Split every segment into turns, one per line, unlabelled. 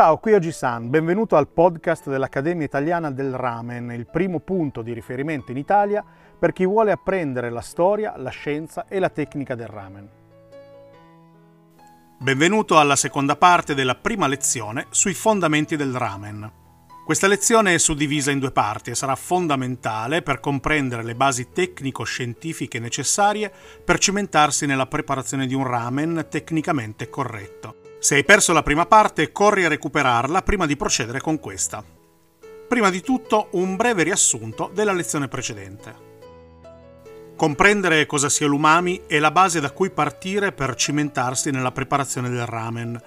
Ciao, qui Oji-san, benvenuto al podcast dell'Accademia Italiana del Ramen, il primo punto di riferimento in Italia per chi vuole apprendere la storia, la scienza e la tecnica del ramen.
Benvenuto alla seconda parte della prima lezione sui fondamenti del ramen. Questa lezione è suddivisa in due parti e sarà fondamentale per comprendere le basi tecnico-scientifiche necessarie per cimentarsi nella preparazione di un ramen tecnicamente corretto. Se hai perso la prima parte, corri a recuperarla prima di procedere con questa. Prima di tutto, un breve riassunto della lezione precedente. Comprendere cosa sia l'umami è la base da cui partire per cimentarsi nella preparazione del ramen.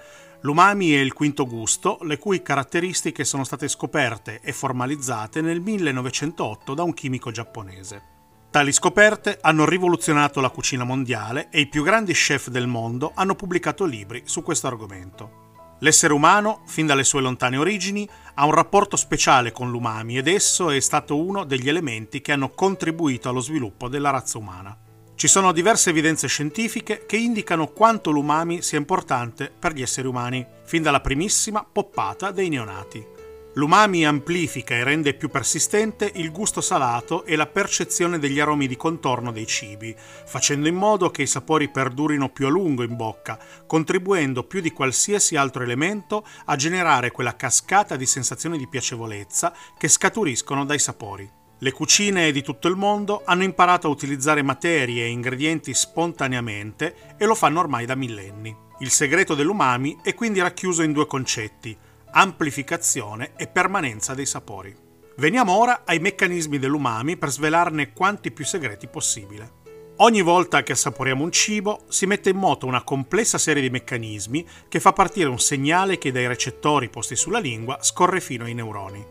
L'umami è il quinto gusto, le cui caratteristiche sono state scoperte e formalizzate nel 1908 da un chimico giapponese. Tali scoperte hanno rivoluzionato la cucina mondiale e i più grandi chef del mondo hanno pubblicato libri su questo argomento. L'essere umano, fin dalle sue lontane origini, ha un rapporto speciale con l'umami ed esso è stato uno degli elementi che hanno contribuito allo sviluppo della razza umana. Ci sono diverse evidenze scientifiche che indicano quanto l'umami sia importante per gli esseri umani, fin dalla primissima poppata dei neonati. L'umami amplifica e rende più persistente il gusto salato e la percezione degli aromi di contorno dei cibi, facendo in modo che i sapori perdurino più a lungo in bocca, contribuendo più di qualsiasi altro elemento a generare quella cascata di sensazioni di piacevolezza che scaturiscono dai sapori. Le cucine di tutto il mondo hanno imparato a utilizzare materie e ingredienti spontaneamente e lo fanno ormai da millenni. Il segreto dell'umami è quindi racchiuso in due concetti, amplificazione e permanenza dei sapori. Veniamo ora ai meccanismi dell'umami per svelarne quanti più segreti possibile. Ogni volta che assaporiamo un cibo si mette in moto una complessa serie di meccanismi che fa partire un segnale che dai recettori posti sulla lingua scorre fino ai neuroni.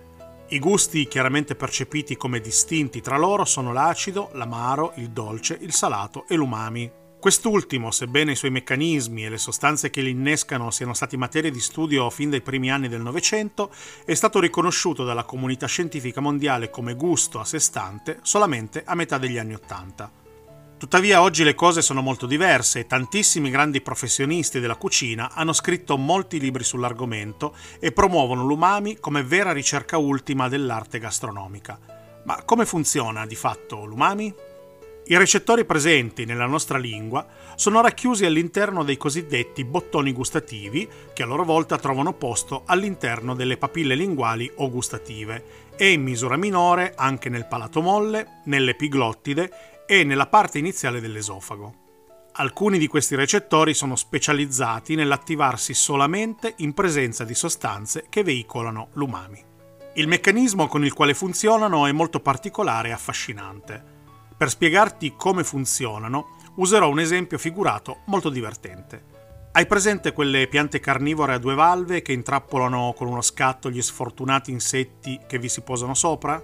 I gusti chiaramente percepiti come distinti tra loro sono l'acido, l'amaro, il dolce, il salato e l'umami, Quest'ultimo, sebbene i suoi meccanismi e le sostanze che li innescano siano stati materia di studio fin dai primi anni del Novecento, è stato riconosciuto dalla comunità scientifica mondiale come gusto a sé stante solamente a metà degli anni Ottanta. Tuttavia oggi le cose sono molto diverse e tantissimi grandi professionisti della cucina hanno scritto molti libri sull'argomento e promuovono l'umami come vera ricerca ultima dell'arte gastronomica. Ma come funziona di fatto l'umami? I recettori presenti nella nostra lingua sono racchiusi all'interno dei cosiddetti bottoni gustativi, che a loro volta trovano posto all'interno delle papille linguali o gustative, e in misura minore anche nel palato molle, nell'epiglottide e nella parte iniziale dell'esofago. Alcuni di questi recettori sono specializzati nell'attivarsi solamente in presenza di sostanze che veicolano l'umami. Il meccanismo con il quale funzionano è molto particolare e affascinante. Per spiegarti come funzionano, userò un esempio figurato molto divertente. Hai presente quelle piante carnivore a due valve che intrappolano con uno scatto gli sfortunati insetti che vi si posano sopra?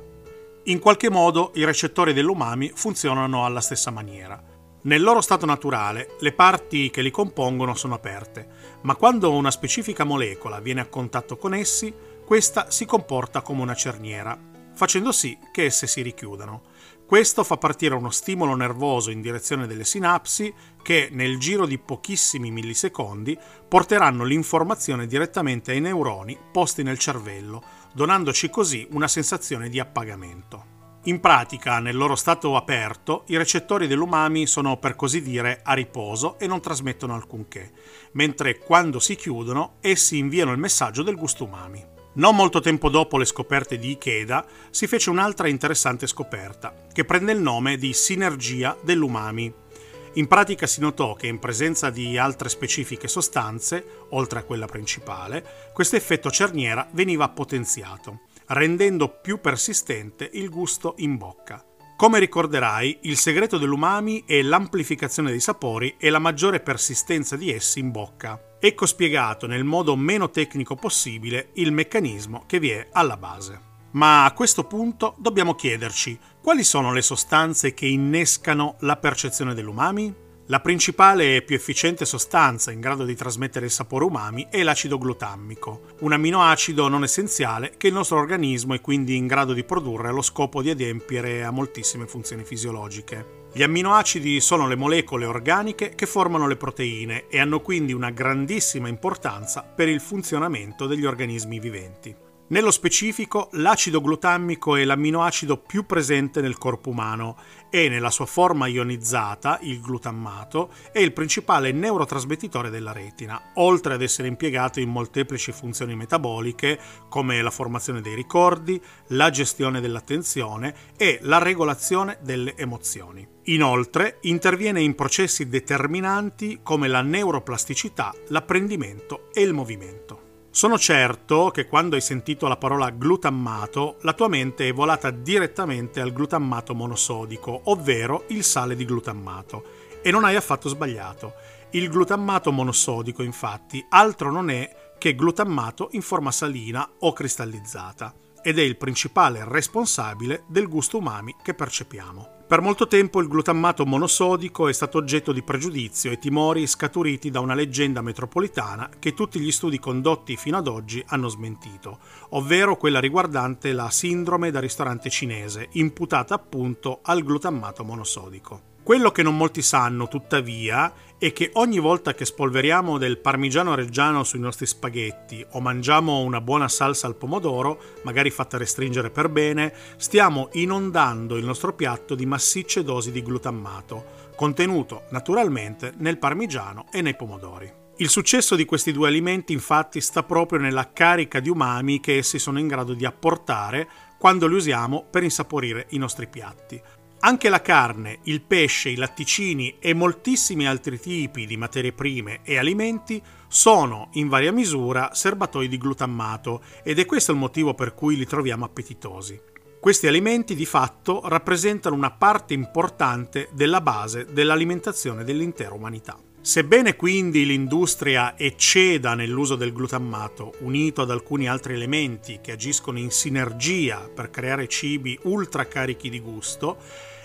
In qualche modo i recettori dell'umami funzionano alla stessa maniera. Nel loro stato naturale le parti che li compongono sono aperte, ma quando una specifica molecola viene a contatto con essi, questa si comporta come una cerniera, facendo sì che esse si richiudano. Questo fa partire uno stimolo nervoso in direzione delle sinapsi che nel giro di pochissimi millisecondi porteranno l'informazione direttamente ai neuroni posti nel cervello, donandoci così una sensazione di appagamento. In pratica, nel loro stato aperto, i recettori dell'umami sono per così dire a riposo e non trasmettono alcunché, mentre quando si chiudono essi inviano il messaggio del gusto umami. Non molto tempo dopo le scoperte di Ikeda si fece un'altra interessante scoperta, che prende il nome di sinergia dell'umami. In pratica si notò che in presenza di altre specifiche sostanze, oltre a quella principale, questo effetto cerniera veniva potenziato, rendendo più persistente il gusto in bocca. Come ricorderai, il segreto dell'umami è l'amplificazione dei sapori e la maggiore persistenza di essi in bocca. Ecco spiegato nel modo meno tecnico possibile il meccanismo che vi è alla base. Ma a questo punto dobbiamo chiederci quali sono le sostanze che innescano la percezione dell'umami? La principale e più efficiente sostanza in grado di trasmettere il sapore umami è l'acido glutammico, un aminoacido non essenziale che il nostro organismo è quindi in grado di produrre allo scopo di adempiere a moltissime funzioni fisiologiche. Gli amminoacidi sono le molecole organiche che formano le proteine e hanno quindi una grandissima importanza per il funzionamento degli organismi viventi. Nello specifico, l'acido glutammico è l'amminoacido più presente nel corpo umano e nella sua forma ionizzata, il glutammato, è il principale neurotrasmettitore della retina, oltre ad essere impiegato in molteplici funzioni metaboliche come la formazione dei ricordi, la gestione dell'attenzione e la regolazione delle emozioni. Inoltre interviene in processi determinanti come la neuroplasticità, l'apprendimento e il movimento. Sono certo che quando hai sentito la parola glutammato, la tua mente è volata direttamente al glutammato monosodico, ovvero il sale di glutammato. E non hai affatto sbagliato. Il glutammato monosodico, infatti, altro non è che glutammato in forma salina o cristallizzata, ed è il principale responsabile del gusto umami che percepiamo. Per molto tempo il glutammato monosodico è stato oggetto di pregiudizio e timori scaturiti da una leggenda metropolitana che tutti gli studi condotti fino ad oggi hanno smentito, ovvero quella riguardante la sindrome da ristorante cinese, imputata appunto al glutammato monosodico. Quello che non molti sanno, tuttavia, è che ogni volta che spolveriamo del parmigiano reggiano sui nostri spaghetti o mangiamo una buona salsa al pomodoro, magari fatta restringere per bene, stiamo inondando il nostro piatto di massicce dosi di glutammato, contenuto naturalmente nel parmigiano e nei pomodori. Il successo di questi due alimenti infatti sta proprio nella carica di umami che essi sono in grado di apportare quando li usiamo per insaporire i nostri piatti. Anche la carne, il pesce, i latticini e moltissimi altri tipi di materie prime e alimenti sono in varia misura serbatoi di glutammato ed è questo il motivo per cui li troviamo appetitosi. Questi alimenti di fatto rappresentano una parte importante della base dell'alimentazione dell'intera umanità. Sebbene quindi l'industria ecceda nell'uso del glutammato, unito ad alcuni altri elementi che agiscono in sinergia per creare cibi ultra carichi di gusto,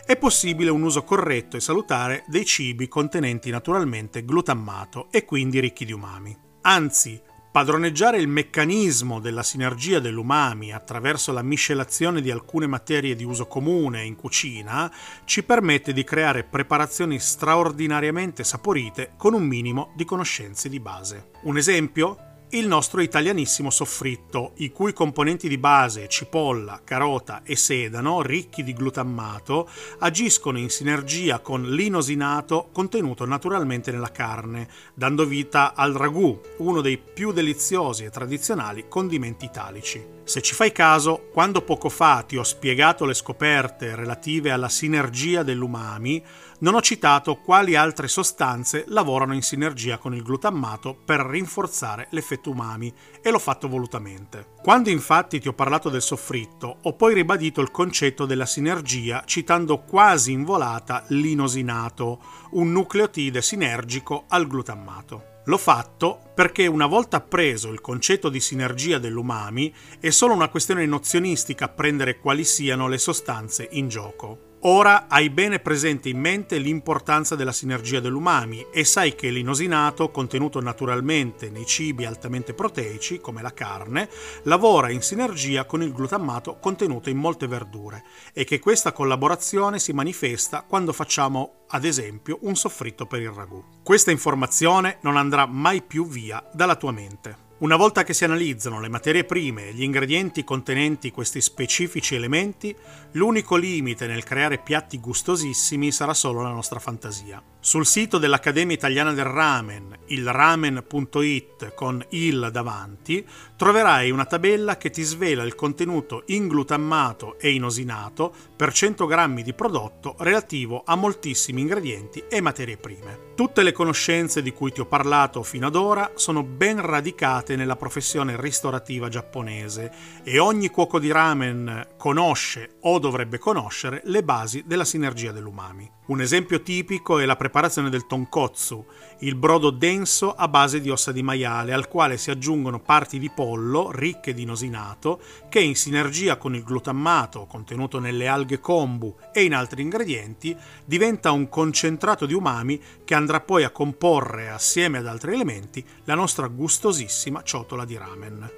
è possibile un uso corretto e salutare dei cibi contenenti naturalmente glutammato e quindi ricchi di umami. Anzi, padroneggiare il meccanismo della sinergia dell'umami attraverso la miscelazione di alcune materie di uso comune in cucina ci permette di creare preparazioni straordinariamente saporite con un minimo di conoscenze di base. Un esempio? Il nostro italianissimo soffritto, i cui componenti di base, cipolla, carota e sedano, ricchi di glutammato, agiscono in sinergia con l'inosinato contenuto naturalmente nella carne, dando vita al ragù, uno dei più deliziosi e tradizionali condimenti italici. Se ci fai caso, quando poco fa ti ho spiegato le scoperte relative alla sinergia dell'umami, non ho citato quali altre sostanze lavorano in sinergia con il glutammato per rinforzare l'effetto umami e l'ho fatto volutamente. Quando infatti ti ho parlato del soffritto, ho poi ribadito il concetto della sinergia citando quasi in volata l'inosinato, un nucleotide sinergico al glutammato. L'ho fatto perché una volta appreso il concetto di sinergia dell'umami è solo una questione nozionistica apprendere quali siano le sostanze in gioco. Ora hai bene presente in mente l'importanza della sinergia dell'umami e sai che l'inosinato, contenuto naturalmente nei cibi altamente proteici, come la carne, lavora in sinergia con il glutammato contenuto in molte verdure e che questa collaborazione si manifesta quando facciamo, ad esempio, un soffritto per il ragù. Questa informazione non andrà mai più via dalla tua mente. Una volta che si analizzano le materie prime e gli ingredienti contenenti questi specifici elementi, l'unico limite nel creare piatti gustosissimi sarà solo la nostra fantasia. Sul sito dell'Accademia Italiana del Ramen, ilramen.it con il davanti, troverai una tabella che ti svela il contenuto in glutammato e inosinato per 100 g di prodotto relativo a moltissimi ingredienti e materie prime. Tutte le conoscenze di cui ti ho parlato fino ad ora sono ben radicate nella professione ristorativa giapponese e ogni cuoco di ramen conosce o dovrebbe conoscere le basi della sinergia dell'umami. Un esempio tipico è la preparazione preparazione del tonkotsu, il brodo denso a base di ossa di maiale, al quale si aggiungono parti di pollo ricche di nosinato, che in sinergia con il glutammato contenuto nelle alghe kombu e in altri ingredienti diventa un concentrato di umami che andrà poi a comporre, assieme ad altri elementi, la nostra gustosissima ciotola di ramen.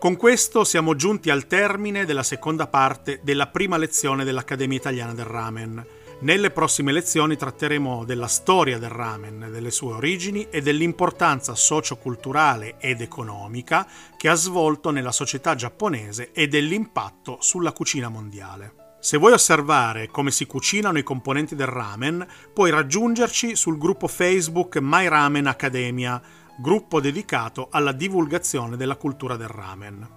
Con questo siamo giunti al termine della seconda parte della prima lezione dell'Accademia Italiana del Ramen. Nelle prossime lezioni tratteremo della storia del ramen, delle sue origini e dell'importanza socioculturale ed economica che ha svolto nella società giapponese e dell'impatto sulla cucina mondiale. Se vuoi osservare come si cucinano i componenti del ramen, puoi raggiungerci sul gruppo Facebook My Ramen Academia gruppo dedicato alla divulgazione della cultura del ramen.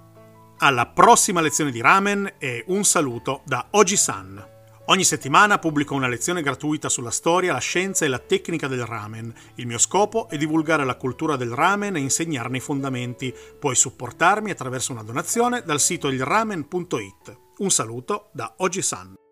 Alla prossima lezione di ramen e un saluto da Oji-san. Ogni settimana pubblico una lezione gratuita sulla storia, la scienza e la tecnica del ramen. Il mio scopo è divulgare la cultura del ramen e insegnarne i fondamenti. Puoi supportarmi attraverso una donazione dal sito ilramen.it. Un saluto da Oji-san.